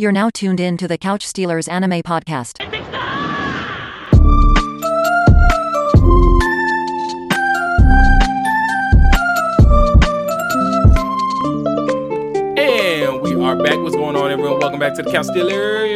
You're now tuned in to the Couch Stealers Anime Podcast. And we are back. What's going on, everyone? Welcome back to the Couch Stealer.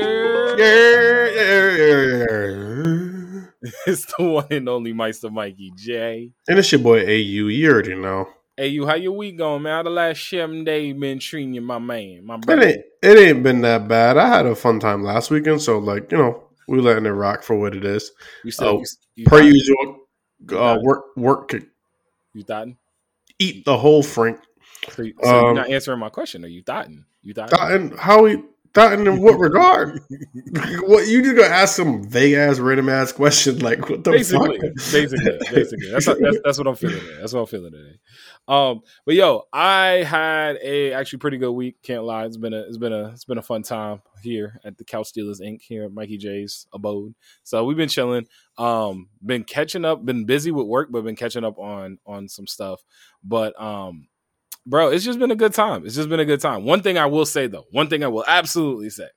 It's the one and only Meister Mikey J. And it's your boy AU. You already know. Hey, you, how your week going, man? How the last seven days been treating you, my man, my brother? It ain't it ain't been that bad. I had a fun time last weekend, so like you know we letting it rock for what it is. You still, Oh, you, you, Per usual, uh, work work you thought? eat the whole Frank. So, so you're Um, not answering my question. Are you thought? You thought? That how we and in what regard? what you just gonna ask some vague ass random ass question like what the basically, fuck? basically, basically. That's, that's that's what I'm feeling. Today. That's what I'm feeling today. Um, but yo, I had a actually pretty good week. Can't lie. It's been a it's been a it's been a fun time here at the Couch Stealers Inc. here at Mikey J's abode. So we've been chilling. Um, been catching up. Been busy with work, but been catching up on on some stuff. But um, bro, it's just been a good time. It's just been a good time. One thing I will say though, one thing I will absolutely say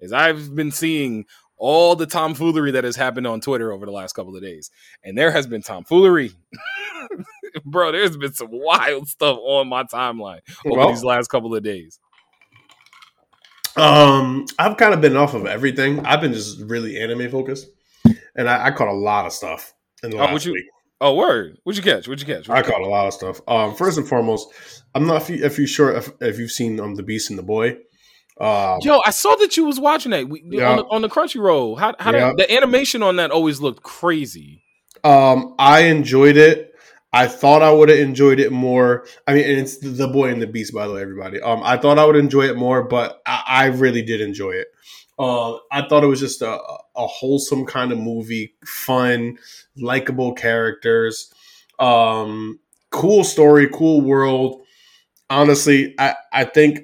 is I've been seeing all the tomfoolery that has happened on Twitter over the last couple of days. And there has been tomfoolery. Bro, there's been some wild stuff on my timeline over Well- these last couple of days. Um, I've kind of been off of everything. I've been just really anime focused, and I, I caught a lot of stuff in the Oh, last you- week. Oh, word. What'd you catch? What'd you catch? I caught a lot of stuff. Um, first and foremost, I'm not if you, if you sure if, if you've seen um the Beast and the Boy. Um, Yo, I saw that you was watching that we, Yeah. on, the, on the Crunchyroll. How, how Yeah. did, the animation on that always looked crazy. um, I enjoyed it. I thought I would have enjoyed it more. I mean, and it's the Boy and the Beast, by the way, everybody. Um, I thought I would enjoy it more, but I, I really did enjoy it. Uh, I thought it was just a, a wholesome kind of movie, fun, likable characters, um, cool story, cool world. Honestly, I, I think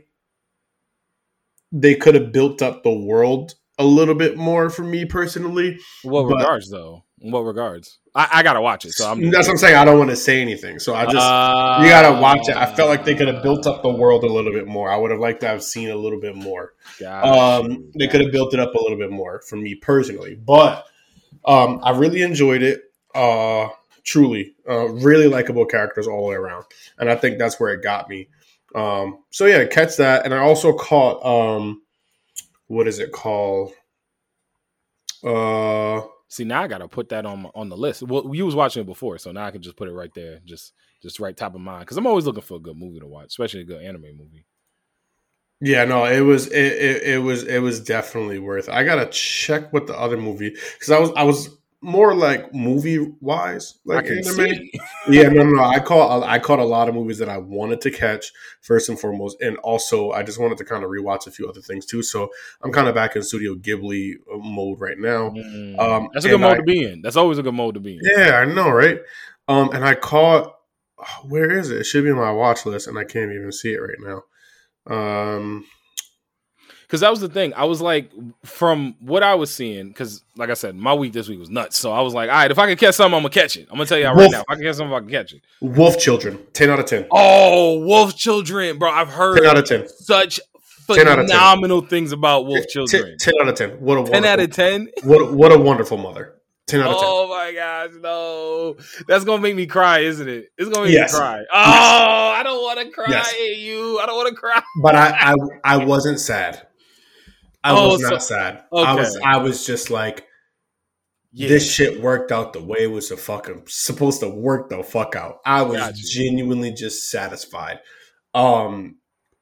they could have built up the world a little bit more for me personally. What But- regards, though? In what regards? I, I gotta watch it. So I'm That's what I'm saying. I don't want to say anything, so I just Uh, you gotta watch it. I felt like they could have built up the world a little bit more. I would have liked to have seen a little bit more. Um, they could have built it up a little bit more for me personally, but um, I really enjoyed it. Uh, truly, uh, really likable characters all the way around, and I think that's where it got me. Um, so yeah, catch that, and I also caught um, what is it called? Uh, See now I gotta put that on my, on the list. Well, you was watching it before, so now I can just put it right there, just just right top of mind. Because I'm always looking for a good movie to watch, especially a good anime movie. Yeah, no, it was it, it, it was it was definitely worth. It. I gotta check what the other movie because I was I was more like movie wise like anime. Yeah, no, no, no. I caught I caught a lot of movies that I wanted to catch first and foremost, and also I just wanted to kind of rewatch a few other things too. So I'm kind of back in Studio Ghibli uh, mode right now. Mm, Um, That's a good mode I- to be in. That's always a good mode to be in. Yeah, I know, right? Um, and I caught where is it? It should be on my watch list, and I can't even see it right now. Um, Because that was the thing. I was like, from what I was seeing, because like I said, my week this week was nuts. So I was like, all right, if I can catch something, I'm gonna catch it. I'm gonna tell you right Wolf. now. If I can catch something, I can catch it. Wolf Children, ten out of ten. Oh, Wolf Children, bro! I've heard Ten out of ten. such 10 out of 10. phenomenal things about Wolf Children. 10 out of 10. What a Ten out wonderful, of ten. what, what a wonderful mother. 10 out of 10. Oh my gosh, no! That's gonna make me cry, isn't it? It's gonna make Yes. me cry. Oh, I don't want to cry, Yes. you. I don't want to cry. But I, I I wasn't sad. I Oh, was so- not sad. I was. I was just like Yeah. this shit worked out the way it was to fucking supposed to work the fuck out. I was Got you. genuinely just satisfied. Um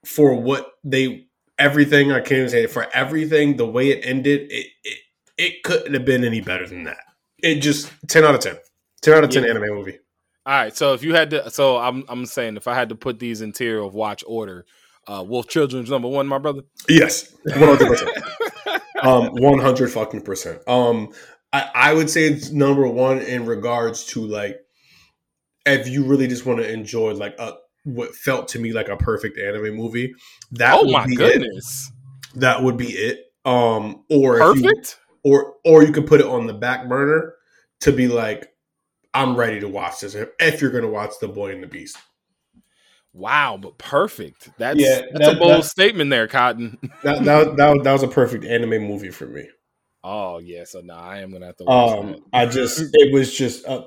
for what they everything I can't even say for everything, the way it ended, it it, it couldn't have been any better than that. It just 10 out of 10. 10 out of 10 Yeah. anime movie. All right, so if you had to, so I'm I'm saying if I had to put these in tier of watch order, uh, Wolf Children's number one, my brother. Yes. 100%. um 100 fucking percent um I, I would say it's number one in regards to like if you really just want to enjoy like a what felt to me like a perfect anime movie that oh would my be goodness, it. that would be it um or if you- perfect. or or you could put it on the back burner to be like i'm ready to watch this if, if you're gonna watch the boy and the beast Wow, but perfect. That's Yeah, that's a bold that- statement there, Cotton. That that, that that was a perfect anime movie for me. Oh yeah, so nah, I am gonna have to watch that. Um, I just it was just a,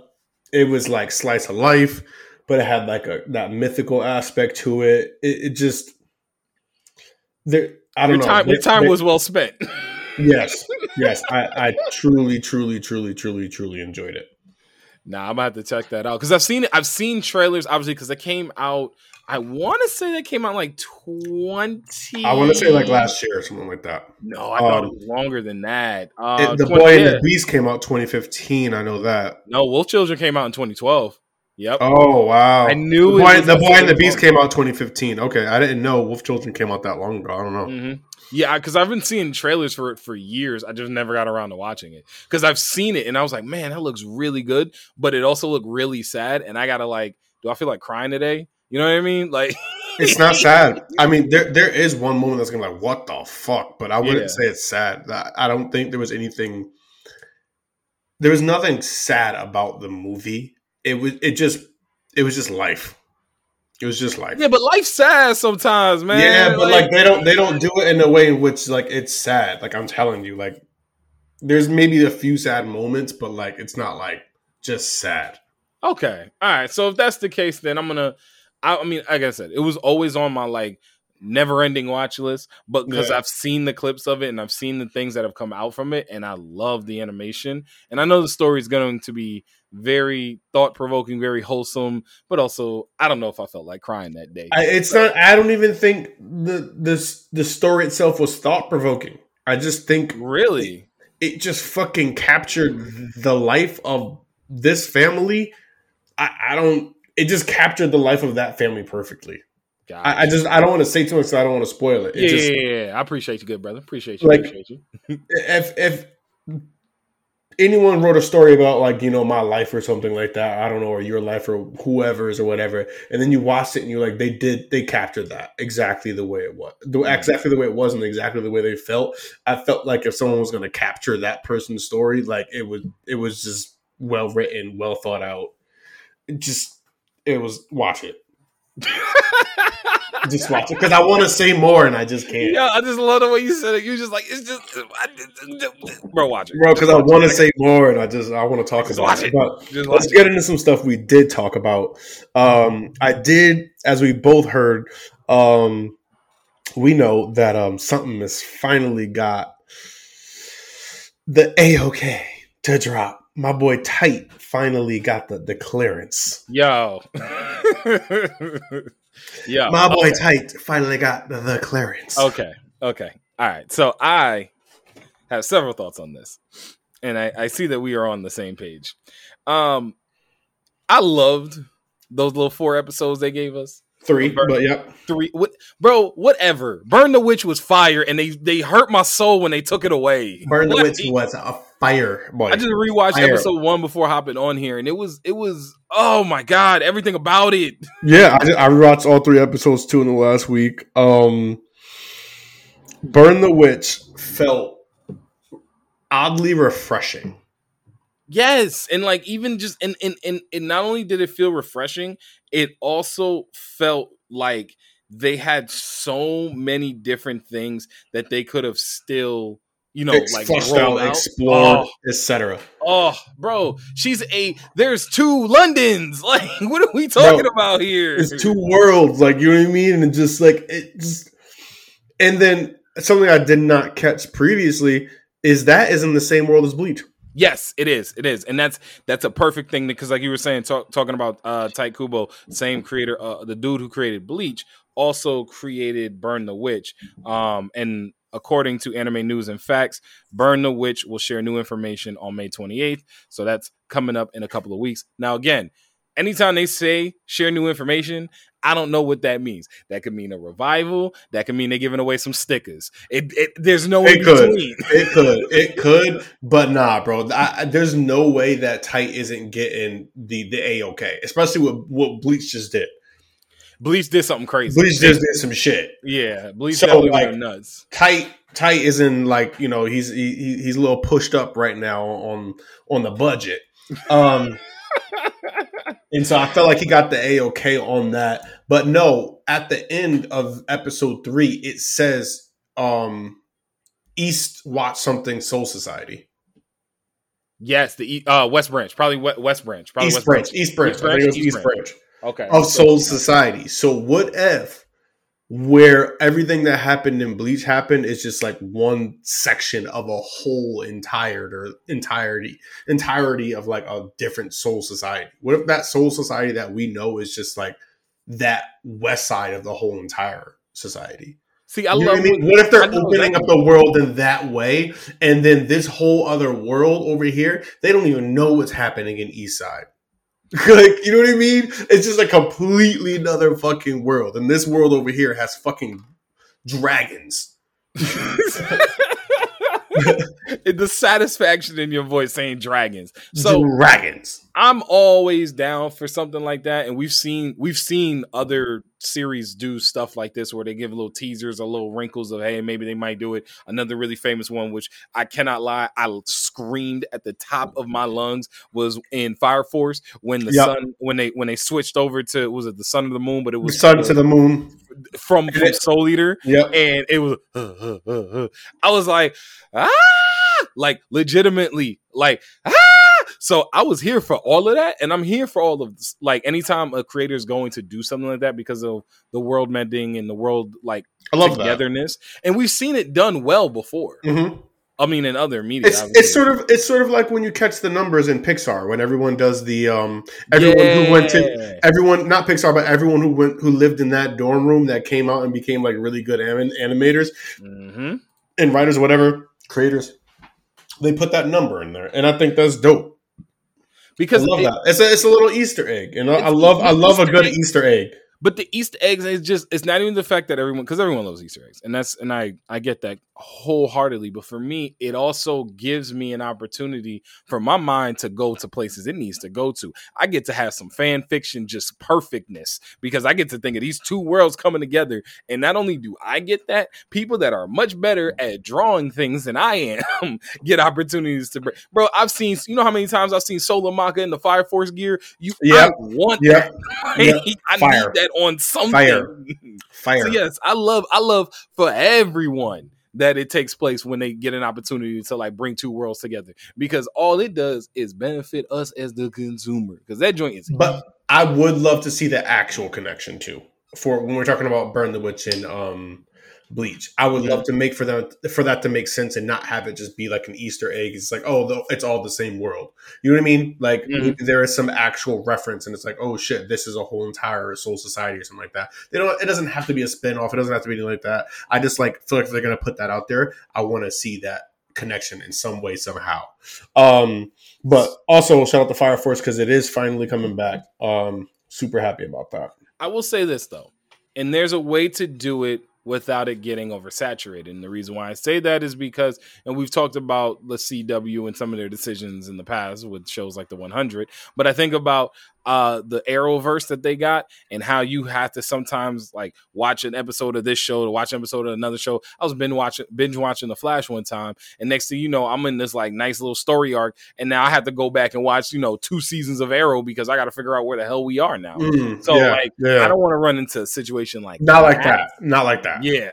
it was like slice of life, but it had like a that mythical aspect to it. It, it just there. I don't Your know. time, your time there- was well spent. yes, yes. I, I truly, truly, truly, truly, truly enjoyed it. Nah, I'm gonna have to check that out because I've seen it. I've seen trailers, obviously, because it came out. I want to say that came out like 20. I want to say like last year or something like that. No, I thought um, it was longer than that. Uh, It- the 20 Boy and the Beast came out 2015. I know that. No, Wolf Children came out in 2012. Yep. Oh wow! I knew the boy, was the Boy and the Beast came out 2015. Okay, I didn't know Wolf Children came out that long ago. I don't know. hmm Yeah, because I've been seeing trailers for it for years. I just never got around to watching it because I've seen it and I was like, man, that looks really good, but it also looked really sad. And I gotta like, do I feel like crying today? You know what I mean? Like, It's not sad. I mean, there there is one moment that's gonna be like, what the fuck? But I wouldn't Yeah. say it's sad. I, I don't think there was anything. There was nothing sad about the movie. It was it just it was just life. It was just life. yeah, but life's sad sometimes, man. yeah, but like, they don't they don't do it in a way in which like it's sad. Like I'm telling you, like there's maybe a few sad moments, but like it's not like just sad. Okay. All right. So if that's the case, then I'm gonna. I, I mean, like I said, it was always on my like never-ending watch list, but because Yeah. I've seen the clips of it and I've seen the things that have come out from it, and I love the animation, and I know the story is going to be very thought-provoking, very wholesome, but also I don't know if I felt like crying that day. I, it's not. I don't even think the this the story itself was thought provoking. I just think really? it just fucking captured the life of this family. I, I don't. It just captured the life of that family perfectly. I, I just. I don't want to say too much. So I don't want to spoil it. It yeah, just, yeah, yeah. I appreciate you, good brother. Appreciate you. Like- appreciate you. if if anyone wrote a story about like you know my life or something like that i don't know or your life or whoever's or whatever and then you watched it and you're like they did they captured that exactly the way it was the, mm-hmm. exactly the way it was and exactly the way they felt i felt like if someone was going to capture that person's story like it was it was just well written well thought out just it was watch it just watch it because i want to say more and i just can't yeah, I just love the way you said it. You just like it's just, I, bro. Watch it, bro because i want to say more and i just i want to talk Just about it, it. but Just let's it. get into some stuff we did talk about. Um, I did, as we both heard, um, we know that um, something has finally got the a okay to drop. My boy Tite finally got the, the clearance. Yo. yeah. My boy okay. Tite finally got the, the clearance. Okay. Okay. All right. So I have several thoughts on this. And I, I see that we are on the same page. Um I loved those little four episodes they gave us. Three, but yep. Three what bro, whatever. Burn the Witch was fire and they they hurt my soul when they took it away. Burn the Witch was a fire boy. I just rewatched Fire. episode one before hopping on here, and it was it was oh my god, everything about it. Yeah, I, I rewatched all three episodes too in the last week. Um, Burn the Witch felt oddly refreshing. Yes, and like even just and and and, and not only did it feel refreshing, it also felt like they had so many different things that they could have still, you know, Ex- like fleshed out, explored, Oh, etc. oh, bro, she's a. There's two Londons. Like, what are we talking Bro, about here? It's two worlds, like you know what I mean, and just like it just. And then something I did not catch previously is that is in the same world as Bleach. Yes, it is. It is, and that's that's a perfect thing because, like you were saying, talk, talking about uh, Tite Kubo, same creator, uh, the dude who created Bleach, also created Burn the Witch. Um, and according to Anime News and Facts, Burn the Witch will share new information on May 28th. So that's coming up in a couple of weeks. Now, again, anytime they say share new information, I don't know what that means. That could mean a revival. That could mean they're giving away some stickers. It, it there's no It could. between. It could, it could, but nah, bro. I, I- there's no way that Tite isn't getting the the a okay, especially with what Bleach just did. Bleach did something crazy. Bleach just did some shit. Yeah, Bleach So, definitely like- went nuts. Tite, tight isn't like you know he's he, he- he's a little pushed up right now on on the budget. Um, And so I felt like he got the A OK on that. But no, at the end of episode three, it says um East watch something Soul Society. Yes, the uh, West Branch, probably West Branch, probably East West Branch, East Branch. East I think it was Branch, East East Branch Okay, of Soul Society. So what if where everything that happened in Bleach happened is just like one section of a whole entire or entirety entirety of like a different soul society? What if that soul society that we know is just like that west side of the whole entire society? See, I You love. what I mean? What if they're I know opening up the world in that way, and then this whole other world over here, they don't even know what's happening in East Side? like, you know what I mean? It's just a completely another fucking world, and this world over here has fucking dragons. the satisfaction in your voice saying dragons. So dragons. I'm always down for something like that, and we've seen we've seen other series do stuff like this where they give little teasers or little wrinkles of hey maybe they might do it. Another really famous one, which I cannot lie, I screamed at the top of my lungs was in Fire Force when the Yep. sun when they when they switched over to was it the sun of the moon, but it was The sun to the moon. from, from Soul Eater Yep. and it was uh, uh, uh, uh. I was like ah like legitimately like ah so I was here for all of that and I'm here for all of this like anytime a creator is going to do something like that because of the world mending and the world like I love that. togetherness and we've seen it done well before Mhm. I mean in other media It's it's sort of it's sort of like when you catch the numbers in Pixar when everyone does the um everyone who went to everyone not Pixar but everyone who went who lived in that dorm room that came out and became like really good anim- animators Mhm. and writers whatever creators they put that number in there and I think that's dope. I because love it- that. It's a it's a little Easter egg. You know, I love I love a good egg. Easter egg. But the Easter eggs is just it's not even the fact that everyone because everyone loves Easter eggs. And that's and I I get that wholeheartedly. But for me, it also gives me an opportunity for my mind to go to places it needs to go to. I get to have some fan fiction just perfectness because I get to think of these two worlds coming together. And not only do I get that, people that are much better at drawing things than I am get opportunities to bring. Bro, I've seen you know how many times I've seen Solar Maka in the Fire Force gear? You Yep. want Yep. that. I Fire. need that on something. Fire. Fire. So yes, I love I love for everyone that it takes place when they get an opportunity to like bring two worlds together because all it does is benefit us as the consumer because that joint is But I would love to see the actual connection too. For when we're talking about Burn the Witch and um Bleach, I would love to make for them for that to make sense and not have it just be like an Easter egg. It's like, oh, it's all the same world. You know what I mean? Like Mhm. maybe there is some actual reference, and it's like, oh shit, this is a whole entire Soul Society or something like that. They don't. It doesn't have to be a spin off. It doesn't have to be anything like that. I just like feel like if they're gonna put that out there, I want to see that connection in some way somehow. Um, but also shout out to Fire Force because it is finally coming back. Um, super happy about that. I will say this though, and there's a way to do it without it getting oversaturated. And the reason why I say that is because, and we've talked about the CW and some of their decisions in the past with shows like the 100, but I think about uh the Arrowverse that they got and how you have to sometimes like watch an episode of this show to watch an episode of another show. I was binge watching binge watching The Flash one time, and next thing you know, I'm in this like nice little story arc, and now I have to go back and watch you know two seasons of Arrow because I got to figure out where the hell we are now. Mm, So, yeah, like, yeah. I don't want to run into a situation like not like that. Not like that. Yeah.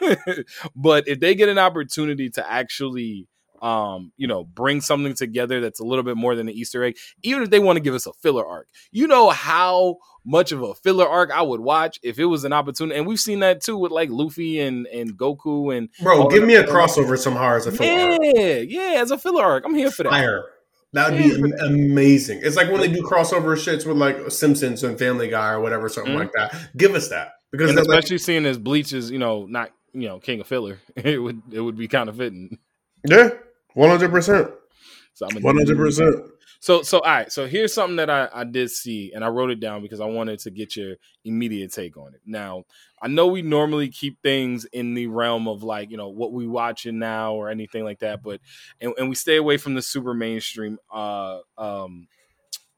but if they get an opportunity to actually um, you know, bring something together that's a little bit more than an Easter egg, even if they want to give us a filler arc. You know how much of a filler arc I would watch if it was an opportunity. And we've seen that too with like Luffy and and Goku and Bro, give me a crossover somehow as a filler. arc. Yeah, yeah, as a filler arc. I'm here for that. Fire. That would be amazing. It's like when they do crossover shits with like Simpsons and Family Guy or whatever, something Mhm. like that. Give us that because they're like, especially seeing as Bleach is, you know, not you know, king of filler, it would it would be kind of fitting. yeah, one hundred percent, So I'm one hundred percent. So so all right. So here's something that I, I did see and I wrote it down because I wanted to get your immediate take on it. Now, I know we normally keep things in the realm of like, you know, what we watching now or anything like that, but and, and we stay away from the super mainstream uh um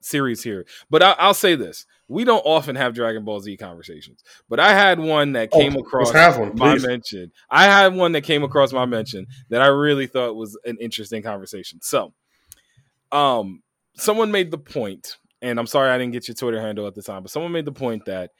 series here. But I, I'll say this. We don't often have Dragon Ball Z conversations, but I had one that Oh, came across one, my please. mention. I had one that came across my mention that I really thought was an interesting conversation. So, um, someone made the point, and I'm sorry I didn't get your Twitter handle at the time, but someone made the point that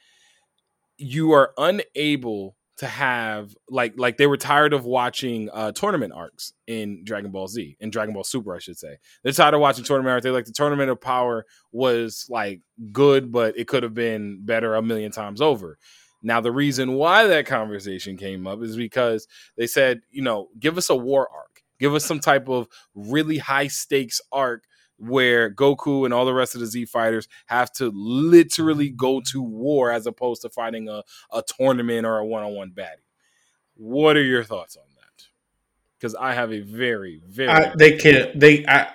you are unable to have like like they were tired of watching uh tournament arcs in Dragon Ball Z in Dragon Ball Super I should say. They're tired of watching tournament arcs. They like the tournament of power was like good but it could have been better a million times over. Now the reason why that conversation came up is because they said, you know, give us a war arc. Give us some type of really high stakes arc where Goku and all the rest of the Z fighters have to literally mm-hmm. go to war as opposed to fighting a, a tournament or a one on one baddie. What are your thoughts on that? Because I have a very, very I, they can't. They I,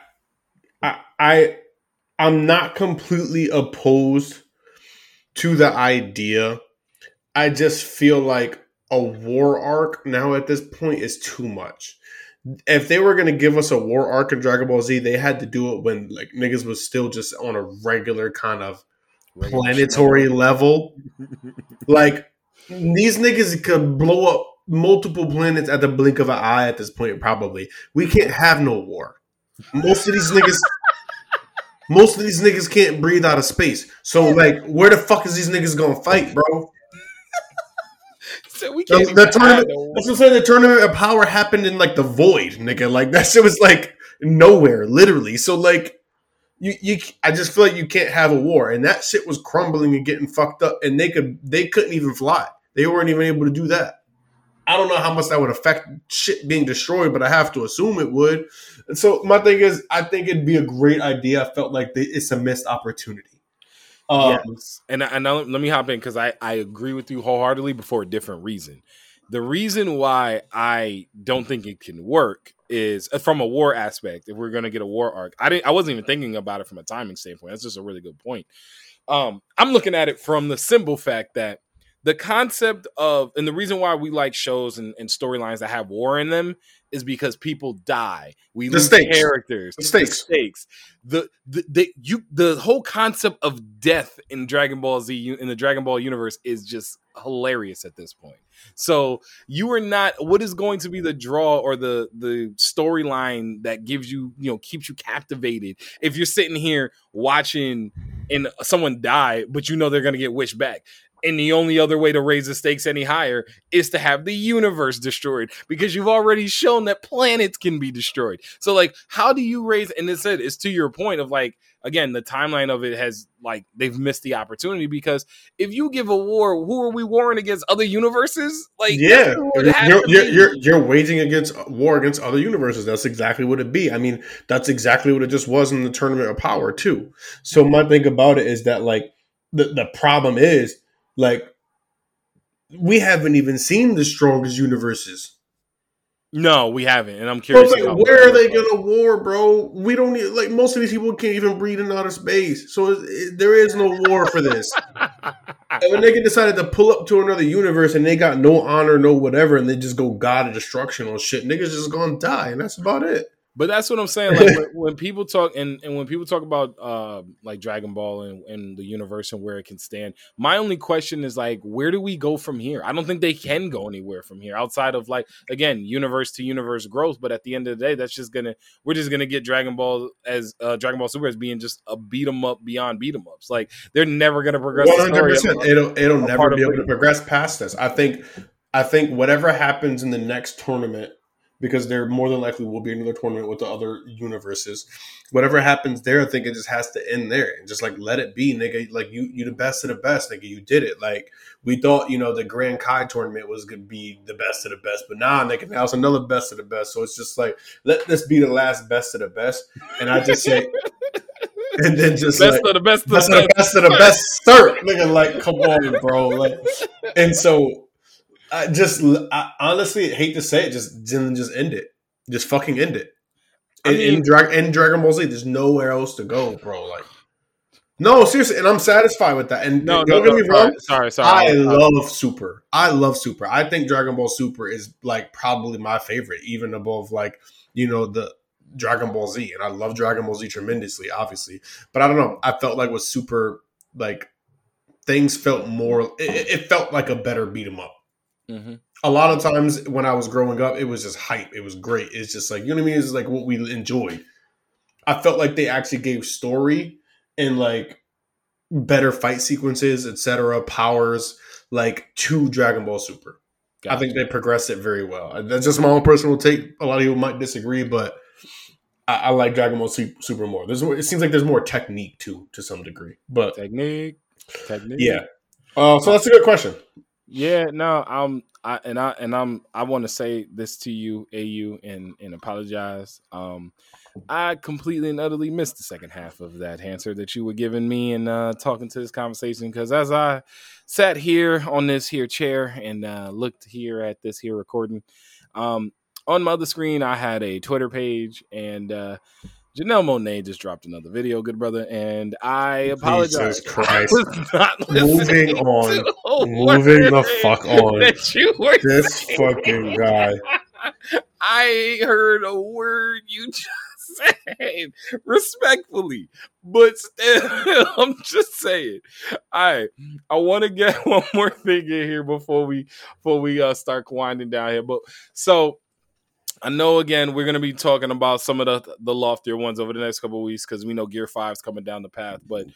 I I I'm not completely opposed to the idea. I just feel like a war arc now at this point is too much if they were gonna give us a war arc in Dragon Ball Z, they had to do it when like niggas was still just on a regular kind of planetary level. like these niggas could blow up multiple planets at the blink of an eye at this point, probably. We can't have no war. Most of these niggas most of these niggas can't breathe out of space. So like where the fuck is these niggas gonna fight, bro? We can't. The, the tournament. That's what I'm saying. The tournament of power happened in like the void, nigga. Like that shit was like nowhere, literally. So like, you you, I just feel like you can't have a war, and that shit was crumbling and getting fucked up, and they could they couldn't even fly. They weren't even able to do that. I don't know how much that would affect shit being destroyed, but I have to assume it would. And so my thing is, I think it'd be a great idea. I felt like it's a missed opportunity. Um, yes. And and let me hop in because I I agree with you wholeheartedly, but for a different reason. The reason why I don't think it can work is uh, from a war aspect. If we're gonna get a war arc, I didn't. I wasn't even thinking about it from a timing standpoint. That's just a really good point. Um, I'm looking at it from the simple fact that the concept of and the reason why we like shows and, and storylines that have war in them is because people die. We the lose stakes. characters. The stakes. The stakes. The, the the you the whole concept of death in Dragon Ball Z in the Dragon Ball universe is just hilarious at this point. So you are not what is going to be the draw or the the storyline that gives you, you know, keeps you captivated if you're sitting here watching and someone die, but you know they're gonna get wished back. And the only other way to raise the stakes any higher is to have the universe destroyed because you've already shown that planets can be destroyed. So, like, how do you raise? And it said it's to your point of like, again, the timeline of it has like they've missed the opportunity because if you give a war, who are we warring against? Other universes? Like, yeah, you're, you're, you're, you're waging against war against other universes. That's exactly what it be. I mean, that's exactly what it just was in the tournament of power too. So my thing about it is that like the the problem is like we haven't even seen the strongest universes. No, we haven't, and I'm curious. Like, where are they gonna war, bro? We don't need like most of these people can't even breathe in outer space, so it, it, there is no war for this. and when they decided to pull up to another universe and they got no honor, no whatever, and they just go god of destruction on shit, niggas just gonna die, and that's about it. But that's what I'm saying. Like when, when, people talk and, and when people talk about uh, like Dragon Ball and, and the universe and where it can stand, my only question is like, where do we go from here? I don't think they can go anywhere from here outside of like again, universe to universe growth. But at the end of the day, that's just gonna we're just gonna get Dragon Ball as uh, Dragon Ball Super as being just a beat 'em up beyond beat 'em ups. Like they're never gonna progress. One hundred percent. It'll it'll never be able to progress past this. I think I think whatever happens in the next tournament because there more than likely will be another tournament with the other universes. Whatever happens there, I think it just has to end there and just like let it be, nigga. Like you, you the best of the best, nigga. You did it. Like we thought, you know, the Grand Kai tournament was gonna be the best of the best, but nah, nigga, now it's another best of the best. So it's just like let this be the last best of the best. And I just say. and then just best like, of the best, best of the best of the best, start, nigga. Like, come on, bro. Like, and so I just I honestly hate to say it, just just end it. Just fucking end it. In, I mean, in, Dra- in Dragon Ball Z, there's nowhere else to go, bro. Like, no, seriously, and I'm satisfied with that. And no, don't no, get me wrong. Sorry, sorry. I love Super. I love Super. I think Dragon Ball Super is like probably my favorite, even above like you know the Dragon Ball Z. And I love Dragon Ball Z tremendously, obviously. But I don't know. I felt like with Super, like things felt more. It, it felt like a better beat 'em up. Mm-hmm. A lot of times when I was growing up, it was just hype. It was great. It's just like you know what I mean. It's like what we enjoyed. I felt like they actually gave story and like better fight sequences, etc., powers like to Dragon Ball Super. I think they progressed it very well. That's just my own personal take. A lot of people might disagree, but I, I like Dragon Ball Super more. There's it seems like there's more technique too, to some degree. But technique, technique. Yeah. Uh, so that's a good question. Yeah. No. Um. I and I and I'm I want to say this to you, AU, and and apologize. Um. I completely and utterly missed the second half of that answer that you were giving me and uh, talking to this conversation because as I sat here on this here chair and uh, looked here at this here recording, um, on my other screen I had a Twitter page and uh, Janelle Monae just dropped another video, good brother, and I apologize. Jesus Christ! Moving on, moving the fuck on. That you were this saying. fucking guy. I heard a word you just said respectfully, but still, I'm just saying. I I want to get one more thing in here before we before we uh, start winding down here. But so I know again we're gonna be talking about some of the the loftier ones over the next couple weeks because we know Gear Five's coming down the path, but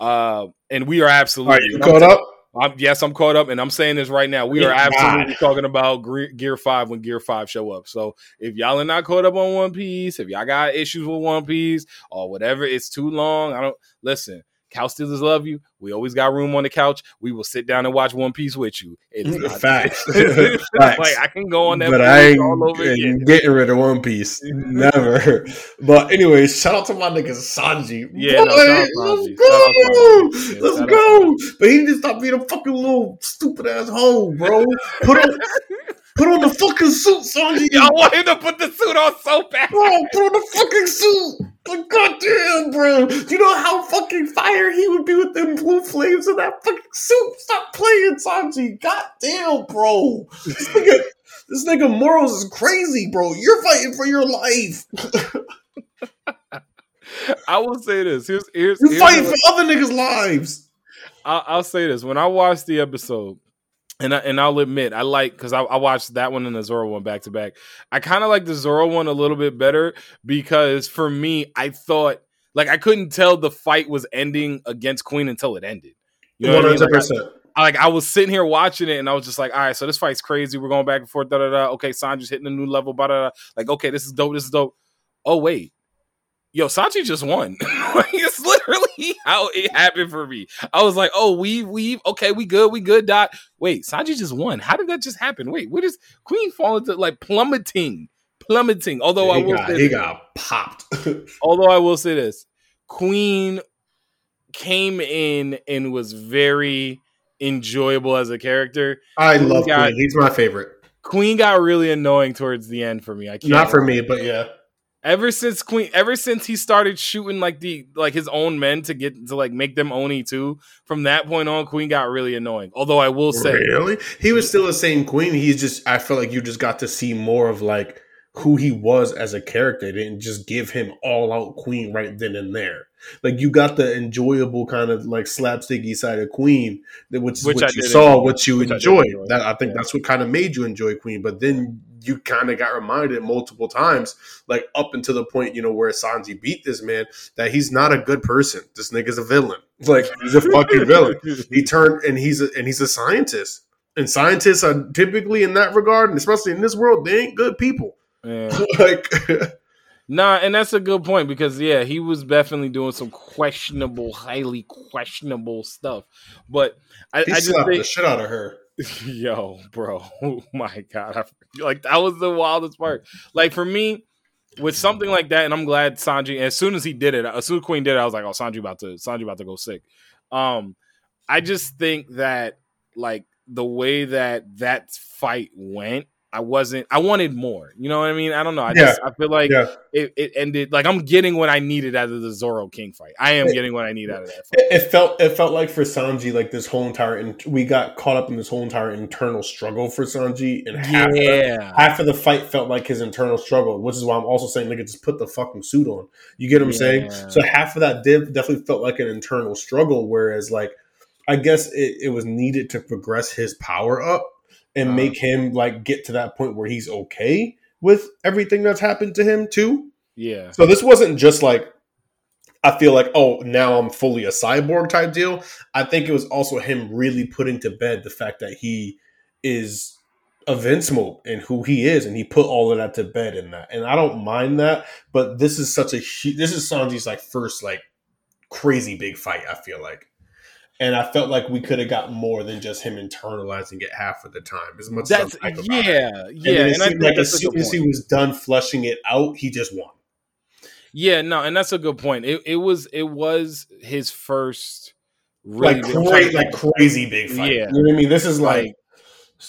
uh, and we are absolutely are you caught up. I'm, yes, I'm caught up, and I'm saying this right now. We are absolutely talking about Gear Five when Gear Five show up. So if y'all are not caught up on One Piece, if y'all got issues with One Piece or whatever, it's too long. I don't listen. Couch Stealers love you. We always got room on the couch. We will sit down and watch One Piece with you. It's not, Facts. Facts. Like I can go on that, but I ain't all over again. getting rid of One Piece. Mm-hmm. Never. but anyways, shout out to my nigga Sanji. Yeah, no, let's go. Yeah, let's go. But he just stop being a fucking little stupid ass hoe, bro. Put on. Put on the fucking suit, Sanji. I want him to put the suit on so bad. Bro, put on the fucking suit. Like, goddamn, bro. You know how fucking fire he would be with them blue flames in that fucking suit? Stop playing, Sanji. Goddamn, bro. This nigga, this nigga morals is crazy, bro. You're fighting for your life. I will say this. Here's here's You're here's fighting for other niggas' lives. I'll, I'll say this. When I watched the episode, and I, and I'll admit I like because I, I, watched that one and the Zoro one back to back. I kind of like the Zoro one a little bit better because for me, I thought like I couldn't tell the fight was ending against Queen until it ended. You know, one hundred percent. Like I was sitting here watching it and I was just like, all right, so this fight's crazy. We're going back and forth. Da da da. Okay, Sanji's hitting a new level. Da da da. Like, okay, this is dope. This is dope. Oh wait, yo, Sanji just won. it's literally how it happened for me. I was like, oh, we we okay, we good, we good. Dot. Wait, Sanji just won. How did that just happen? Wait, what is Queen fall into like plummeting, plummeting? Although he I will got, say he this, got popped. although I will say this, Queen came in and was very enjoyable as a character. I Queen love got, Queen. He's my favorite. Queen got really annoying towards the end for me. I can't not for me, but yeah ever since Queen, ever since he started shooting like the like his own men to get to like make them Oni too. From that point on, Queen got really annoying. Although I will say, really, he was still the same Queen. He's just I felt like you just got to see more of like who he was as a character. They didn't just give him all out Queen right then and there. Like you got the enjoyable kind of like slapsticky side of Queen, which, which what you saw, enjoy. what you enjoyed. I that I think yeah. that's what kind of made you enjoy Queen. But then you kind of got reminded multiple times, like up until the point, you know, where Sanji beat this man, that he's not a good person. This nigga's a villain. Like he's a fucking villain. He turned and he's a and he's a scientist. And scientists are typically in that regard, and especially in this world, they ain't good people. Yeah. like Nah, and that's a good point because yeah, he was definitely doing some questionable, highly questionable stuff. But I, he I just think the shit out of her. Yo, bro, oh my god, I, like that was the wildest part. Like for me, with something like that, and I'm glad Sanji. As soon as he did it, as soon as Queen did it, I was like, oh, Sanji about to Sanji about to go sick. Um, I just think that like the way that that fight went I wasn't. I wanted more. You know what I mean? I don't know. I yeah. just I feel like yeah. it, it, ended. Like I'm getting what I needed out of the Zoro King fight. I am it, getting what I need out of that. Fight. It, felt. It felt like for Sanji, like this whole entire. And we got caught up in this whole entire internal struggle for Sanji, and half yeah. the, half of the fight felt like his internal struggle, which is why I'm also saying, like, just put the fucking suit on. You get what I'm yeah. saying? So half of that did definitely felt like an internal struggle, whereas like. I guess it, it was needed to progress his power up and uh, make him like get to that point where he's okay with everything that's happened to him too. Yeah. So this wasn't just like I feel like, oh, now I'm fully a cyborg type deal. I think it was also him really putting to bed the fact that he is invincible and who he is, and he put all of that to bed in that. And I don't mind that, but this is such a this is Sanji's like first like crazy big fight. I feel like. And I felt like we could have got more than just him internalizing it half of the time. As much That's as I'm about yeah, it. yeah. And, And I think like as soon as he was done flushing it out, he just won. Yeah, no, and that's a good point. It it was it was his first really like big cra- fight. like crazy big fight. Yeah. You know what I mean? This is like Like-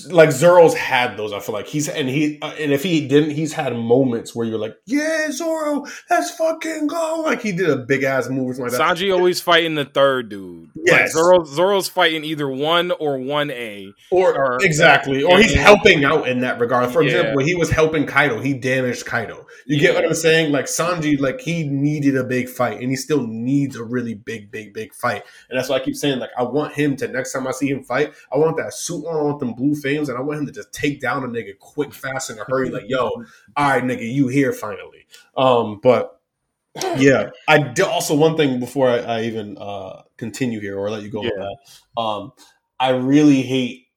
like Zoro's had those. I feel like he's and he uh, and if he didn't, he's had moments where you're like, yeah, Zoro, let's fucking go. Like he did a big ass move or something like that. Sanji always fighting the third dude. Like Yes. Zoro, Zoro's fighting either one or one A. Or, or- exactly, or he's helping out in that regard. For Yeah. example, when he was helping Kaido, he damaged Kaido. You get what I'm saying? Like Sanji, like he needed a big fight, and he still needs a really big, big, big fight. And that's why I keep saying, like, I want him to next time I see him fight, I want that suit on, I want them blue flames, and I want him to just take down a nigga quick, fast, in a hurry. Like, yo, all right, nigga, you here finally. Um, but yeah, I did also one thing before I, I even uh continue here or let you go. Yeah. that. Um, I really hate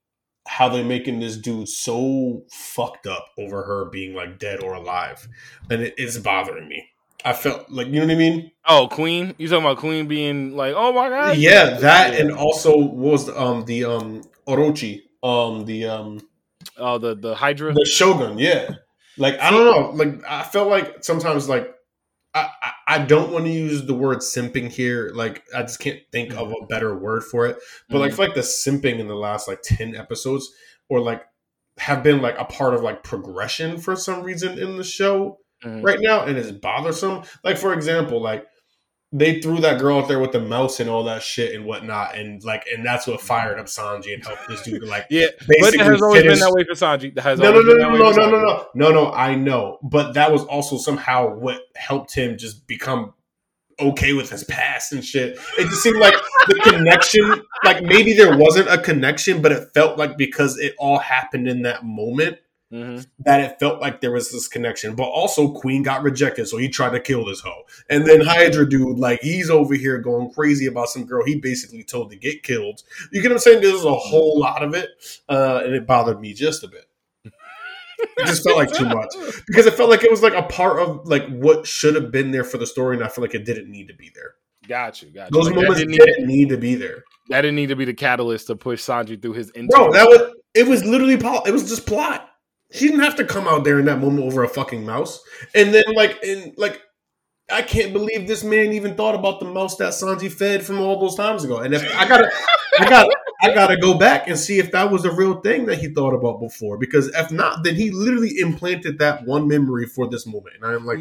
how they're making this dude so fucked up over her being like dead or alive, and it is bothering me. I felt like you know what I mean. Oh, Queen! You talking about Queen being like, oh my god? Yeah, that and also was um the um Orochi um the um Oh, the the Hydra. the Shogun. Yeah, like I don't know. Like I felt like sometimes like. I, I- don't want to use the word simping here. Like I just can't think of a better word for it. But like, I feel like the simping in the last like ten episodes, or like have been like a part of like progression for some reason in the show Mhm. right now, and it's bothersome. Like for example, like they threw that girl out there with the mouse and all that shit and whatnot, and like, and that's what fired up Sanji and helped this dude like Yeah, but it has always finish- been that way for Sanji. That has no, no, no, no, no, no, no, no, no, no. I know, but that was also somehow what helped him just become okay with his past and shit. It just seemed like the connection, like maybe there wasn't a connection, but it felt like because it all happened in that moment Mhm. that it felt like there was this connection. But also, Queen got rejected, so he tried to kill this hoe. And then Hydra dude, like he's over here going crazy about some girl he basically told to get killed. You get what I'm saying? There's a whole lot of it, uh, and it bothered me just a bit. It just felt like too much because it felt like it was like a part of like what should have been there for the story, and I feel like it didn't need to be there. Got you. Got you. Those Like, moments didn't didn't, need, need to be there, that didn't need to be the catalyst to push Sanji through his bro. internal. That was it. Was literally pol- it was just plot. She didn't have to come out there in that moment over a fucking mouse, and then like in like. I can't believe this man even thought about the mouse that Sanji fed from all those times ago. And if I gotta, I got, I gotta go back and see if that was a real thing that he thought about before. Because if not, then he literally implanted that one memory for this moment. And I'm like,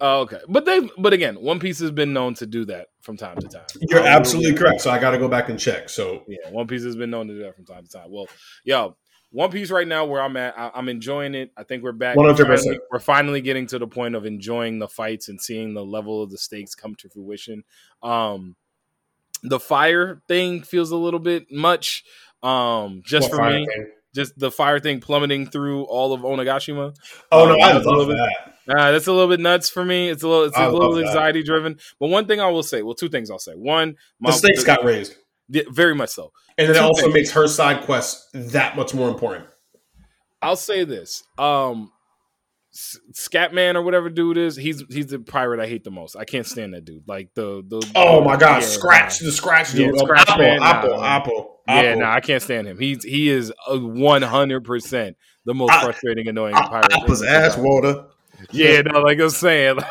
Oh, okay, but they, but again, One Piece has been known to do that from time to time. You're Um, absolutely correct. So I got to go back and check. So Yeah, One Piece has been known to do that from time to time. Well, yo, One Piece right now, where I'm at, I, I'm enjoying it. I think we're back. 100%. We're finally getting to the point of enjoying the fights and seeing the level of the stakes come to fruition. Um, the fire thing feels a little bit much. Um, just What for me, thing? just the fire thing plummeting through all of Onigashima. Oh no, Um, I that's a little love bit- that. Nah, that's a little bit nuts for me. It's a little, it's a I little anxiety driven. But one thing I will say, well, two things I'll say. One, The stakes got raised, yeah, very much so. and it also things. makes her side quest that much more important. I'll say this. Um Scatman or whatever dude is, he's he's the pirate I hate the most. I can't stand that dude. Like the the Oh my god, yeah, scratch the scratch dude. Um, Scratch Apple, Man, Apple, nah. Apple, Yeah, Apple. no, I can't stand him. He's he is one hundred percent the most I- frustrating, annoying A- pirate. Apple's ass water. Yeah, no, like I'm saying.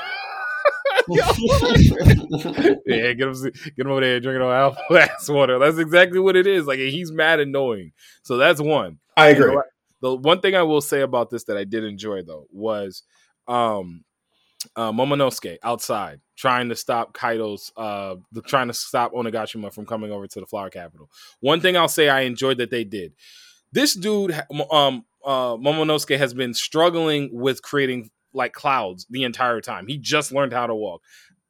yeah, get him, get him over there drinking on apple ass water. That's exactly what it is. Like he's mad and annoying. So that's one. I You know agree. The one thing I will say about this that I did enjoy though was um uh Momonosuke outside trying to stop Kaido's uh the, trying to stop Onigashima from coming over to the flower capital. One thing I'll say I enjoyed that they did. This dude um uh Momonosuke has been struggling with creating like clouds the entire time. He just learned how to walk.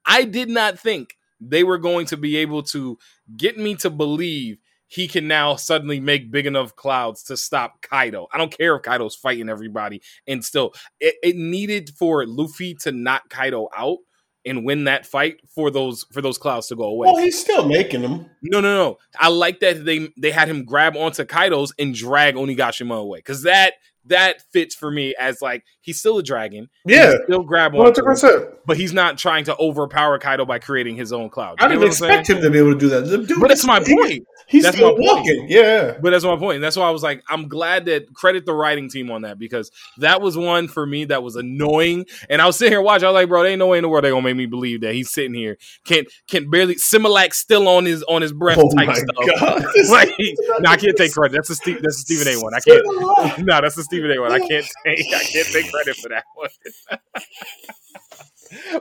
I did not think they were going to be able to get me to believe he can now suddenly make big enough clouds to stop Kaido. I don't care if Kaido's fighting everybody, and still, it, it needed for Luffy to knock Kaido out and win that fight for those for those clouds to go away. Well, he's still making them. No, no, no. I like that they they had him grab onto Kaido's and drag Onigashima away because that that fits for me as like he's still a dragon. Yeah, still grab one hundred percent. but he's not trying to overpower Kaido by creating his own cloud. I You get didn't expect him to be able to do that. Dude- But that's my point. He's That's still my point. walking. Yeah. But that's my point. That's why I was like, I'm glad that credit the writing team on that because that was one for me that was annoying. And I was sitting here watching. I was like, bro, there ain't no way in the world they gonna make me believe that he's sitting here can can barely Similac still on his on his breath Oh type my stuff. god. Like, no, I can't take credit. That's a Steve. That's a Stephen A. one. I can't. No, that's a Stephen A. one. I can't take. I can't take credit for that one.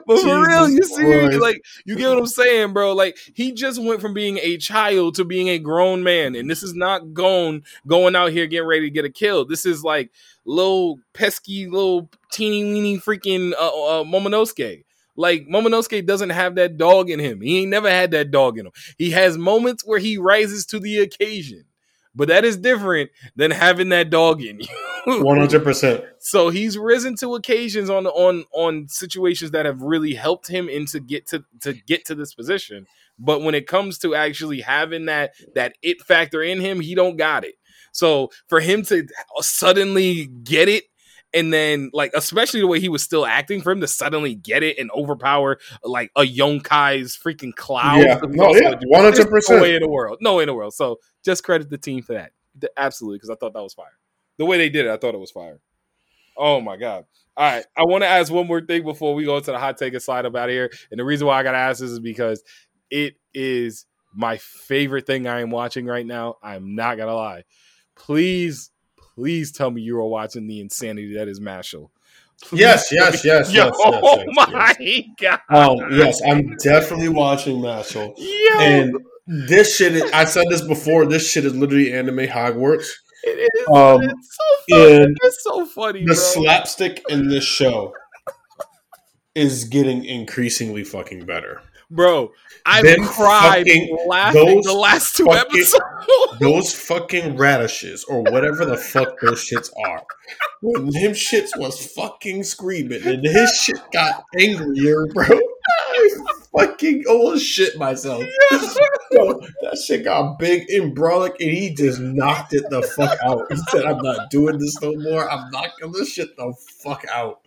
but for real, you see, Christ. like, you get what I'm saying, bro. Like, he just went from being a child to being a grown man, and this is not going going out here getting ready to get a kill. This is like little pesky, little teeny weeny freaking uh, uh, Momonosuke. Like Momonosuke doesn't have that dog in him. He ain't never had that dog in him. He has moments where he rises to the occasion, but that is different than having that dog in you. One hundred percent. So he's risen to occasions on on on situations that have really helped him into get to to get to this position. But when it comes to actually having that that it factor in him, he don't got it. So for him to suddenly get it and then like especially the way he was still acting for him to suddenly get it and overpower like a Yonko's freaking cloud. Yeah. No, yeah. One hundred There's no way in the world. No way in the world. So just credit the team for that. Absolutely, because I thought that was fire. The way they did it, I thought it was fire. Oh my god. All right. I want to ask one more thing before we go to the hot take and slide up out of here. And the reason why I gotta ask this is because it is my favorite thing I am watching right now. I'm not gonna lie. Please, please tell me you are watching the insanity that is Mashle. Please Yes, yes, yes, Yo, yes, yes, oh yes, my yes. god. Um, yes, I'm definitely watching Mashle. Yo, And this shit is, I said this before, this shit is literally anime Hogwarts. it is. um, it's so funny. It's so funny, The bro. slapstick in this show is getting increasingly fucking better. Bro. I Them cried fucking- laughing the last two fucking- episodes. Those fucking radishes or whatever the fuck those shits are. When him shits was fucking screaming and his shit got angrier, bro. I fucking almost shit myself. Bro, that shit got big and brolic and he just knocked it the fuck out. He said, I'm not doing this no more. I'm knocking this shit the fuck out.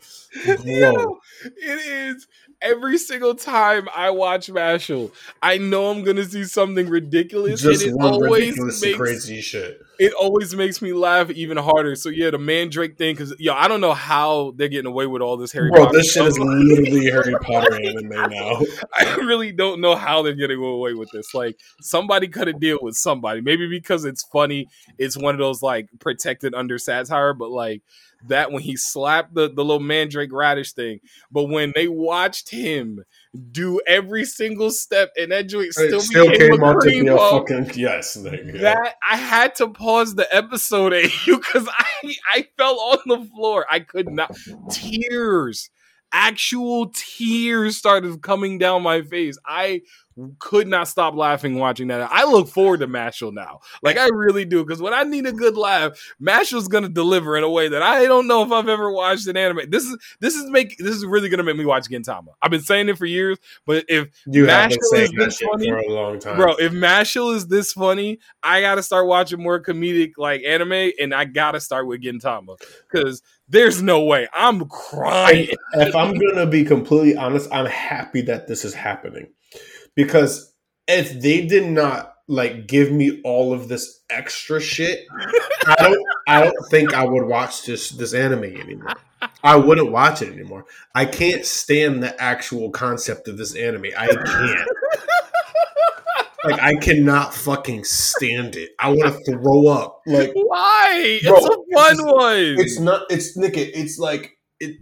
Bro. Yo, it is every single time I watch Mashle, I know I'm gonna see something ridiculous, Just and it one always makes crazy shit. it always makes me laugh even harder. So yeah, the Mandrake thing, because yo, I don't know how they're getting away with all this Harry Bro, Potter this shit stuff. is literally Harry Potter anime now. I really don't know how they're getting away with this. Like somebody could have deal with somebody. Maybe because it's funny, it's one of those like protected under satire, but like that when he slapped the, the little mandrake radish thing. But when they watched him do every single step and that joint still, still became came a out to be a fucking yes. nigga. that I had to pause the episode at you because I I fell on the floor. I could not tears, actual tears started coming down my face. I could not stop laughing watching that. I look forward to Mashle now. Like I really do. Because when I need a good laugh, Mashle's gonna deliver in a way that I don't know if I've ever watched an anime. This is this is make this is really gonna make me watch Gintama. I've been saying it for years, but if you Mashle is this funny, for a long time, Bro, if Mashle is this funny, I gotta start watching more comedic like anime, and I gotta start with Gintama because there's no way I'm crying. if I'm gonna be completely honest, I'm happy that this is happening because if they did not like give me all of this extra shit, I don't I don't think I would watch this this anime anymore. I wouldn't watch it anymore. I can't stand the actual concept of this anime. I can't. Like I cannot fucking stand it. I want to throw up. Like Why? Bro, it's a fun it's- one. it's not it's Nick it's like it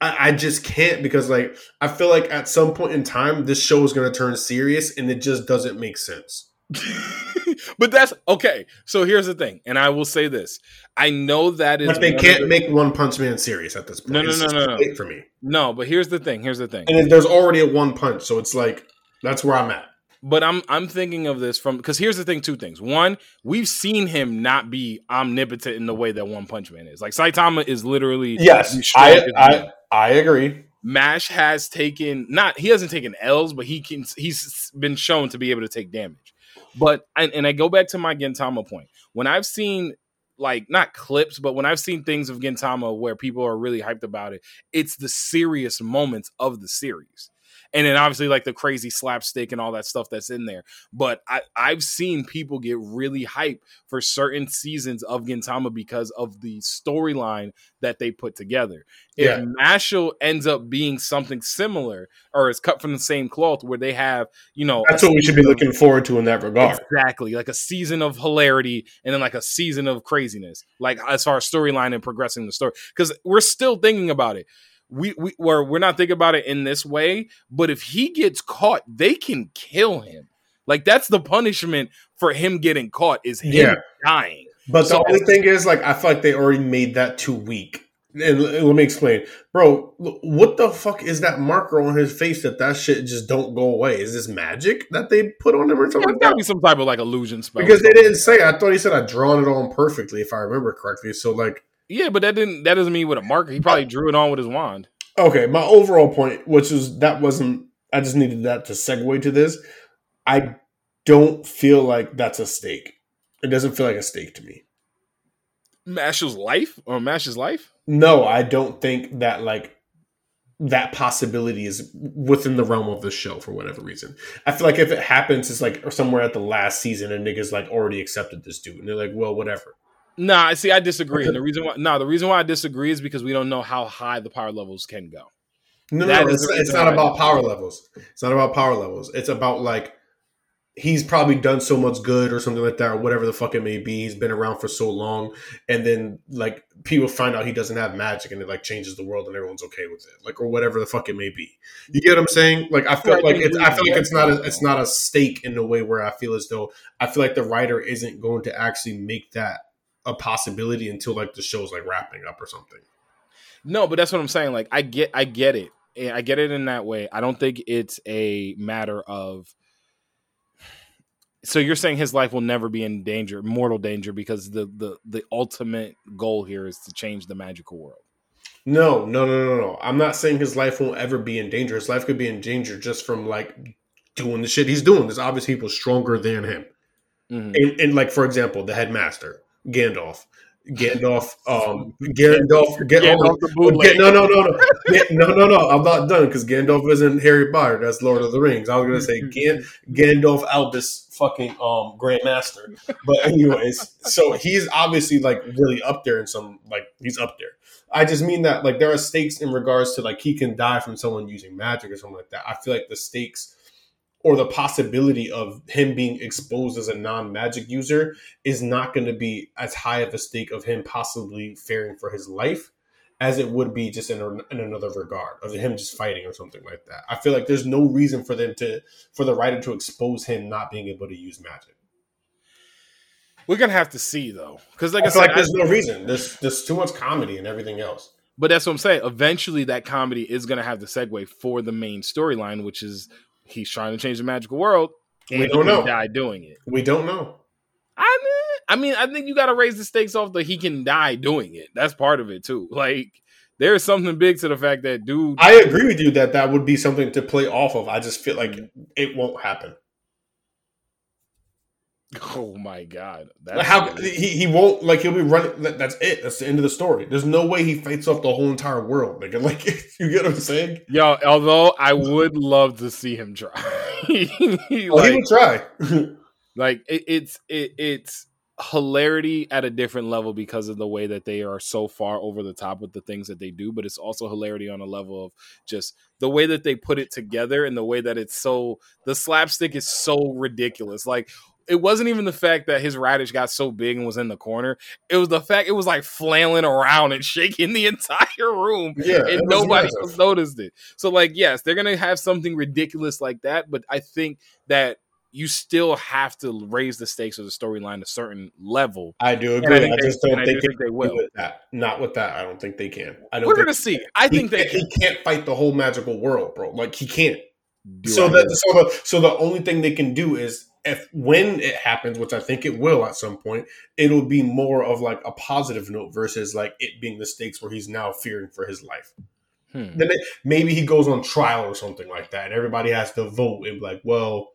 I, I just can't because like I feel like at some point in time this show is gonna turn serious and it just doesn't make sense. but that's okay. So here's the thing, and I will say this: I know that is Like they can't the- make One Punch Man serious at this point. No, no, no, no, no. for me. no. But here's the thing. Here's the thing. And there's already a One Punch, so it's like that's where I'm at. But I'm I'm thinking of this from because here's the thing: two things. One, we've seen him not be omnipotent in the way that One Punch Man is. Like Saitama is literally Yes, I I. I agree. Mash has taken not he hasn't taken L's, but he can he's been shown to be able to take damage. But and, and I go back to my Gintama point. When I've seen like not clips, but when I've seen things of Gintama where people are really hyped about it, it's the serious moments of the series and then obviously like the crazy slapstick and all that stuff that's in there. But I, I've seen people get really hyped for certain seasons of Gintama because of the storyline that they put together. If yeah. Mashle ends up being something similar or is cut from the same cloth where they have, you know, that's what we should be looking forward to in that regard. Exactly. Like a season of hilarity and then like a season of craziness, like as far as storyline and progressing the story. Because we're still thinking about it we we we're, we're not thinking about it in this way, but if he gets caught, they can kill him. Like that's the punishment for him getting caught is him yeah. dying. But so, the only thing is, like, I feel like they already made that too weak. And let me explain, bro. What the fuck is that marker on his face that that shit just don't go away? Is this magic that they put on him or something? Yeah, gotta be some type of like illusion spell. Because they didn't say. I thought he said I drawn it on perfectly, if I remember correctly. So like, yeah, but that didn't that doesn't mean with a marker. He probably drew it on with his wand. Okay, my overall point, which is that wasn't I just needed that to segue to this. I don't feel like that's a stake. It doesn't feel like a stake to me. Mash's life or Mash's life? No, I don't think that like that possibility is within the realm of the show for whatever reason. I feel like if it happens, it's like somewhere at the last season and niggas like already accepted this dude. And they're like, well, whatever. Nah, I see, I disagree. And the reason why, no, nah, the reason why I disagree is because we don't know how high the power levels can go. No, that no, it's, it's not about power levels. It's not about power levels. It's about like he's probably done so much good or something like that, or whatever the fuck it may be. He's been around for so long, and then like people find out he doesn't have magic, and it like changes the world, and everyone's okay with it, like or whatever the fuck it may be. You get what I'm saying? Like I feel like it's I feel like it's not a, it's not a stake in the way where I feel as though I feel like the writer isn't going to actually make that a possibility until like the show's like wrapping up or something. No, but that's what I'm saying. Like I get I get it. I get it in that way. I don't think it's a matter of so you're saying his life will never be in danger, mortal danger, because the the the ultimate goal here is to change the magical world. No, no, no, no, no. I'm not saying his life won't ever be in danger. His life could be in danger just from like doing the shit he's doing. There's obviously people stronger than him. Mm-hmm. And, and like for example, the headmaster. Gandalf. Gandalf, um, Gandalf, get, Gandalf get, no, no, no, no, no, no, no. I'm not done because Gandalf isn't Harry Potter. That's Lord of the Rings. I was gonna say Gan, Gandalf Albus, fucking um, Grandmaster. But anyways, so he's obviously like really up there in some like he's up there. I just mean that like there are stakes in regards to like he can die from someone using magic or something like that. I feel like the stakes or the possibility of him being exposed as a non-magic user is not going to be as high of a stake of him possibly fearing for his life as it would be just in, in another regard of him just fighting or something like that. I feel like there's no reason for them to for the writer to expose him not being able to use magic. We're gonna have to see though, because like I, I said, like there's I, no reason. There's there's too much comedy and everything else. But that's what I'm saying. Eventually, that comedy is gonna have the segue for the main storyline, which is he's trying to change the magical world. we don't know. Die doing it. We don't know. I mean, I mean, I think you got to raise the stakes off that he can die doing it. That's part of it too. Like there is something big to the fact that dude. I agree with you that that would be something to play off of. I just feel like mm. it won't happen. Oh my god! That's How he, he won't like he'll be running. That's it. That's the end of the story. There's no way he fights off the whole entire world. Like, like you get what I'm saying? Yo, although I would love to see him try. oh, he would try. like it, it's it, it's hilarity at a different level because of the way that they are so far over the top with the things that they do but it's also hilarity on a level of just the way that they put it together and the way that it's so the slapstick is so ridiculous like it wasn't even the fact that his radish got so big and was in the corner. It was the fact it was like flailing around and shaking the entire room, yeah, and nobody else noticed it. So, like, yes, they're gonna have something ridiculous like that, but I think that you still have to raise the stakes of the storyline a certain level. I do agree. I, I, just don't think, think, they will. With that. Not with that. I don't think they can. I don't. We're gonna see. I think they he can't fight the whole magical world, bro. Like he can't. Do so that so the so the only thing they can do is if when it happens, which I think it will at some point, it'll be more of like a positive note versus like it being the stakes where he's now fearing for his life. Hmm. Then they, maybe he goes on trial or something like that, and everybody has to vote and be like, well,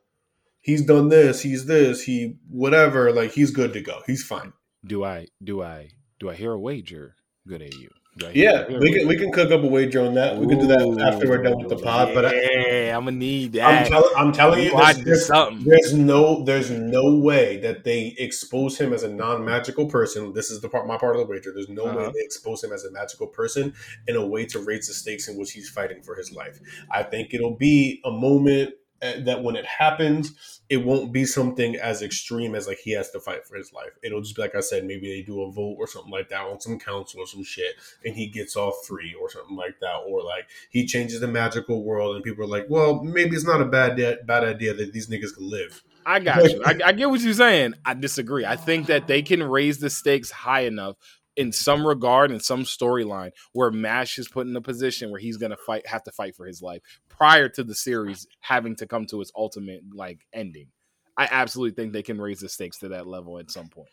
he's done this, he's this, he whatever. Like he's good to go. He's fine. Do I do I do I hear a wager? Good at you. Hear- Yeah, hear a we can we can cook up a wager on that. We can do that after we're done with the pod. But I, I'm gonna need I'm, that. tell, I'm telling you, there's, there's, something. there's no there's no way that they expose him as a non magical person. This is the part my part of the wager. There's no way Uh-huh. they expose him as a magical person in a way to raise the stakes in which he's fighting for his life. I think it'll be a moment Eh, that when it happens, it won't be something as extreme as like he has to fight for his life. It'll just be like I said, maybe they do a vote or something like that on some council or some shit, and he gets off free or something like that, or like he changes the magical world, and people are like, well, maybe it's not a bad de- bad idea that these niggas can live. I got you. I, I get what you're saying. I disagree. I think that they can raise the stakes high enough in some regard in some storyline where Mash is put in a position where he's gonna fight have to fight for his life prior to the series having to come to its ultimate like ending. I absolutely think they can raise the stakes to that level at some point.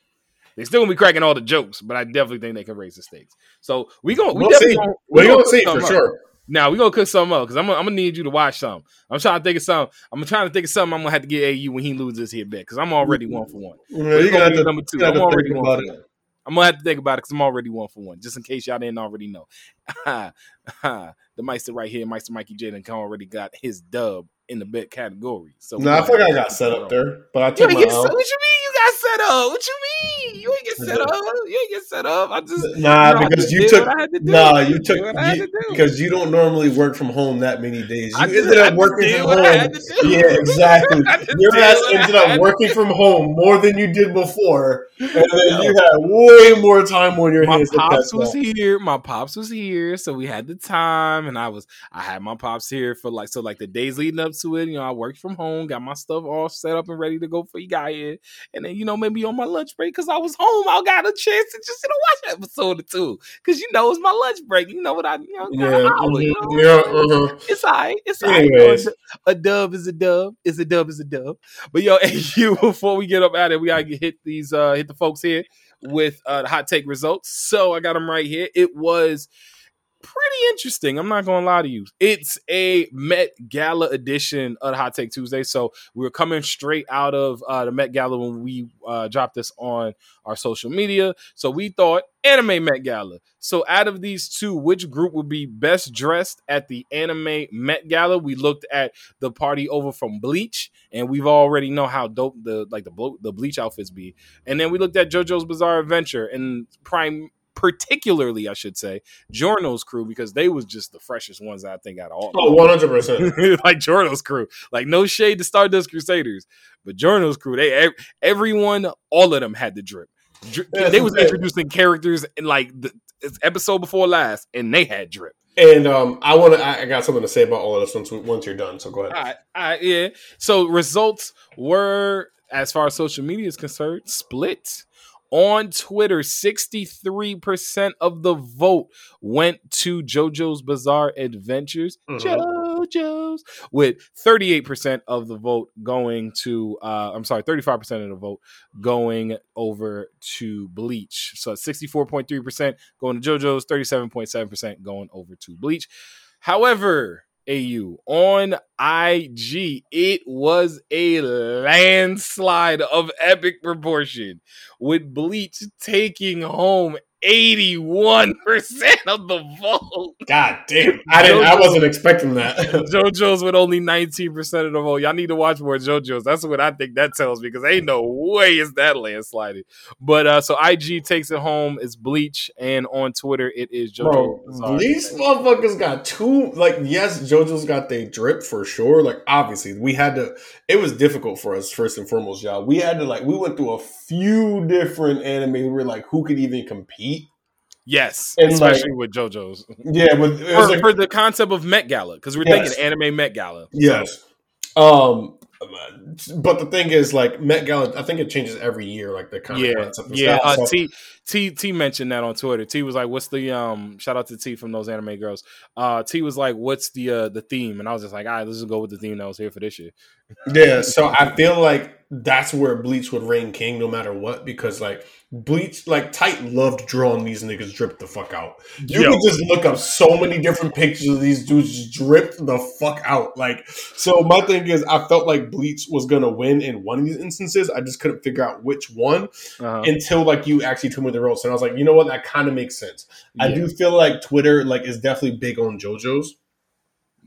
They still gonna be cracking all the jokes, but I definitely think they can raise the stakes. So we gonna we We'll definitely see. gonna- We're gonna gonna see for up. sure. Now we gonna cook something up because I'm, gonna- I'm gonna need you to watch something. I'm trying to think of something. I'm trying to think of something. I'm gonna have to get AU when he loses his bet because I'm already mm-hmm. one for one. Yeah, you gonna gotta be have to- number two. I'm already one about for it. one. I'm gonna have to think about it because I'm already one for one. Just in case y'all didn't already know. the Meister right here, Meister Mikey Jaden, already got his dub in the bet category. So No, I forgot I got set up there, but I You took ain't my get, L. what you mean you got set up? What you mean? You ain't get set up. You ain't get set up. I just Nah, you know, because you took what I had to nah, you took Did what I had you, because you don't normally work from home that many days. You ended up working from home. had to do. Yeah, exactly. Your ass ended up working from home more than you did before, and then you had way more time on your my hands to pops was here. My pops was here, so we had the time, and I was I had my pops here for like so like the days leading up to it. You know, I worked from home, got my stuff all set up and ready to go for you guys here, and then you know maybe on my lunch break because I was home, I got a chance to just you know watch an episode or two because you know it's my lunch break. You know what I you know, Yeah, hour, you know? yeah, uh-huh. It's all right. It's all right. Anyways. a, dub is a dub. Is a dub is a dub. But yo, you before we get up at it, we gotta hit these uh hit the folks here with uh the hot take results. So I got them right here. It was pretty interesting. I'm not gonna lie to you. It's a Met Gala edition of Hot Take Tuesday. So we are coming straight out of uh, the Met Gala when we uh, dropped this on our social media. So we thought anime Met Gala. So out of these two, which group would be best dressed at the anime Met Gala? We looked at the party over from Bleach, and we've already know how dope the like the the Bleach outfits be. And then we looked at JoJo's Bizarre Adventure and Prime. Particularly, I should say, Giorno's crew because they was just the freshest ones I think out of all. Oh, one hundred percent. like Giorno's crew. Like no shade to Stardust Crusaders, but Giorno's crew, they everyone, all of them had the drip. They was introducing characters in like the episode before last, and they had drip. And um, I want to. I I got something to say about all of this once once you're done. So go ahead. All right, all right, yeah. So results were, as far as social media is concerned, split. On Twitter, 63% of the vote went to JoJo's Bizarre Adventures. Mhm. JoJo's. With 38% of the vote going to, uh, I'm sorry, 35% of the vote going over to Bleach. So 64.3% going to JoJo's, 37.7% going over to Bleach. However, AU on IG, it was a landslide of epic proportion with Bleach taking home 81% of the vote. God damn! I didn't. I wasn't expecting that. JoJo's with only 19% of the vote. Y'all need to watch more JoJo's. That's what I think that tells me because ain't no way is that landsliding. But uh so IG takes it home. It's Bleach, and on Twitter it is JoJo. Bro, these motherfuckers got two. Like, yes, JoJo's got they drip for sure. Like, obviously, we had to. It was difficult for us first and foremost, y'all. We had to like. We went through a few different animes. We were like, who could even compete? Yes, And, especially with JoJo's. Yeah, was For, like, for the concept of Met Gala, because we're Yes. thinking anime Met Gala. yes. Um, but the thing is, like Met Gala, I think it changes every year. Like the kind of Yeah, concept yeah. stuff. Uh, So- T T T mentioned that on Twitter. T was like, "What's the um?" Shout out to T from those anime girls. Uh, T was like, "What's the uh the theme?" And I was just like, "All right, let's just go with the theme that was here for this year." Yeah, so I feel like that's where Bleach would reign king no matter what because like Bleach, like Titan loved drawing these niggas drip the fuck out. You Yo. can just look up so many different pictures of these dudes just dripped the fuck out. Like, so my thing is, I felt like Bleach was gonna win in one of these instances. I just couldn't figure out which one Uh-huh. until like you actually told me the roles, and I was like, you know what, that kind of makes sense. I do feel like Twitter like is definitely big on JoJo's.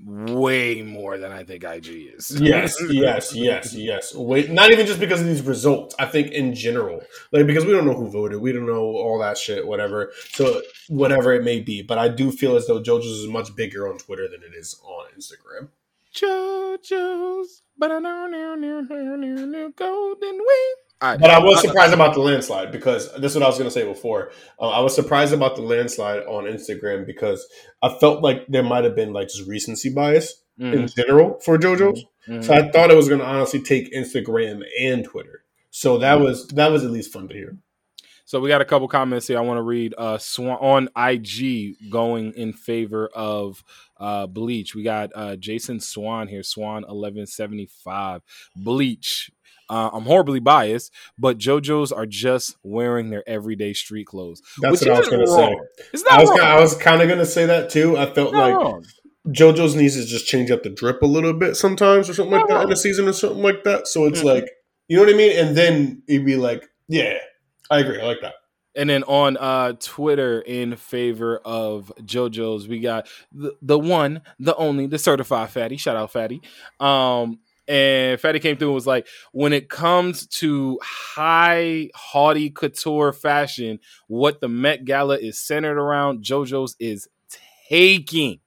Way more than I think IG is. Yes, yes, yes, yes. Wait, not even just because of these results. I think in general, like because we don't know who voted, we don't know all that shit, whatever. So whatever it may be, but I do feel as though JoJo's is much bigger on Twitter than it is on Instagram. JoJo's, but I know, know, know, know, know, Golden Wind. Right. But I was surprised about the landslide because this is what I was going to say before. Uh, I was surprised about the landslide on Instagram because I felt like there might have been like just recency bias in Mhm, general for JoJo's. mhm. So I thought it was going to honestly take Instagram and Twitter. So that was that was at least fun to hear. So we got a couple comments here. I want to read uh Swan on IG going in favor of uh Bleach. We got uh Jason Swan here, Swan 1175. Bleach. Uh, I'm horribly biased, but JoJo's are just wearing their everyday street clothes. That's what I was going to say. wrong. It's I not was wrong. I was kind of going to say that too. I felt like wrong. JoJo's needs to just change up the drip a little bit sometimes or something like that in a season or something like that. So it's Mhm. like you know what I mean, and then it'd be like, yeah, I agree. I like that. And then on uh, Twitter, in favor of JoJo's, we got the, the one, the only, the certified fatty. Shout out fatty. Um, and fatty came through and was like, when it comes to high, haughty couture fashion, what the Met Gala is centered around, JoJo's is taking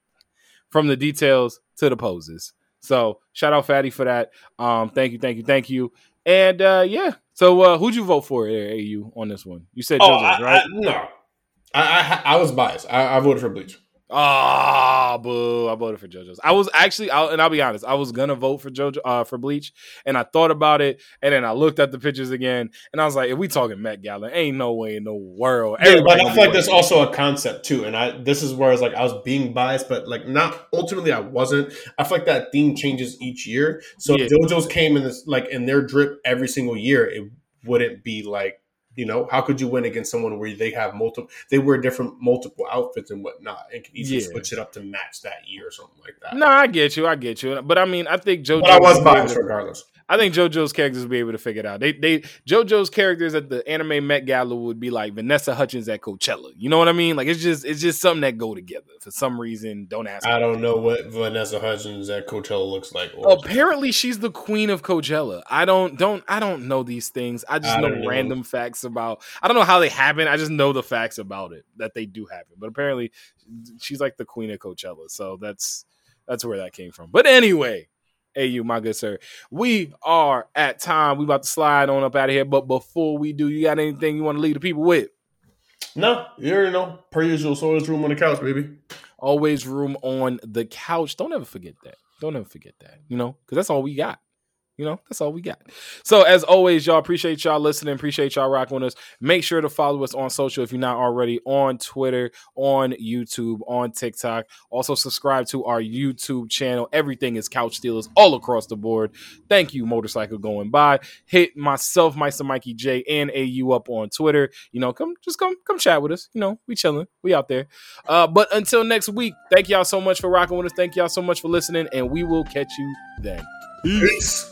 from the details to the poses. So shout out fatty for that. Um, thank you, thank you, thank you. And uh, yeah, so uh, who'd you vote for, AU, on this one? You said Oh, I, right? I, no, I, I I was biased. I, I voted for Bleach. Ah, boo! I voted for JoJo's. I was actually, I'll, and I'll be honest, I was gonna vote for JoJo uh, for Bleach, and I thought about it, and then I looked at the pictures again, and I was like, if we talking Met Gala, ain't no way in the world. Yeah, but I feel like there's also a concept too, and I this is where I was like I was being biased, but like not ultimately I wasn't. I feel like that theme changes each year. So Yeah. if JoJo's came in this like in their drip every single year, it wouldn't be like you know how could you win against someone where they have multiple they wear different multiple outfits and whatnot and can easily Yeah. switch it up to match that year or something like that. No, I get you, I get you, but I mean, I think Joe. but I was biased regardless. I think JoJo's characters will be able to figure it out. They, they, JoJo's characters at the anime Met Gala would be like Vanessa Hudgens at Coachella. You know what I mean? Like it's just, it's just something that go together for some reason. Don't ask. I don't know what Vanessa Hudgens at Coachella looks like. Apparently, she's the queen of Coachella. I don't don't I don't know these things. I just I know, know. random facts about. I don't know how they happen. I just know the facts about it that they do happen. But apparently, she's like the queen of Coachella. So that's that's where that came from. But anyway, AU, my good sir, we are at time. We about to slide on up out of here. But before we do, you got anything you want to leave the people with? no, you already know. Per usual, so always room on the couch, baby. Always room on the couch. Don't ever forget that. Don't ever forget that. You know, because that's all we got. You know, that's all we got. So, as always, y'all appreciate y'all listening. Appreciate y'all rocking with us. Make sure to follow us on social if you're not already on Twitter, on YouTube, on TikTok. Also, subscribe to our YouTube channel. Everything is Couch Stealers all across the board. Thank you, Motorcycle Going By. Hit myself, Meister Mikey J, and AU up on Twitter. You know, come just come come chat with us. You know, we chilling. We out there. Uh, but until next week, thank y'all so much for rocking with us. Thank y'all so much for listening, and we will catch you then. Peace.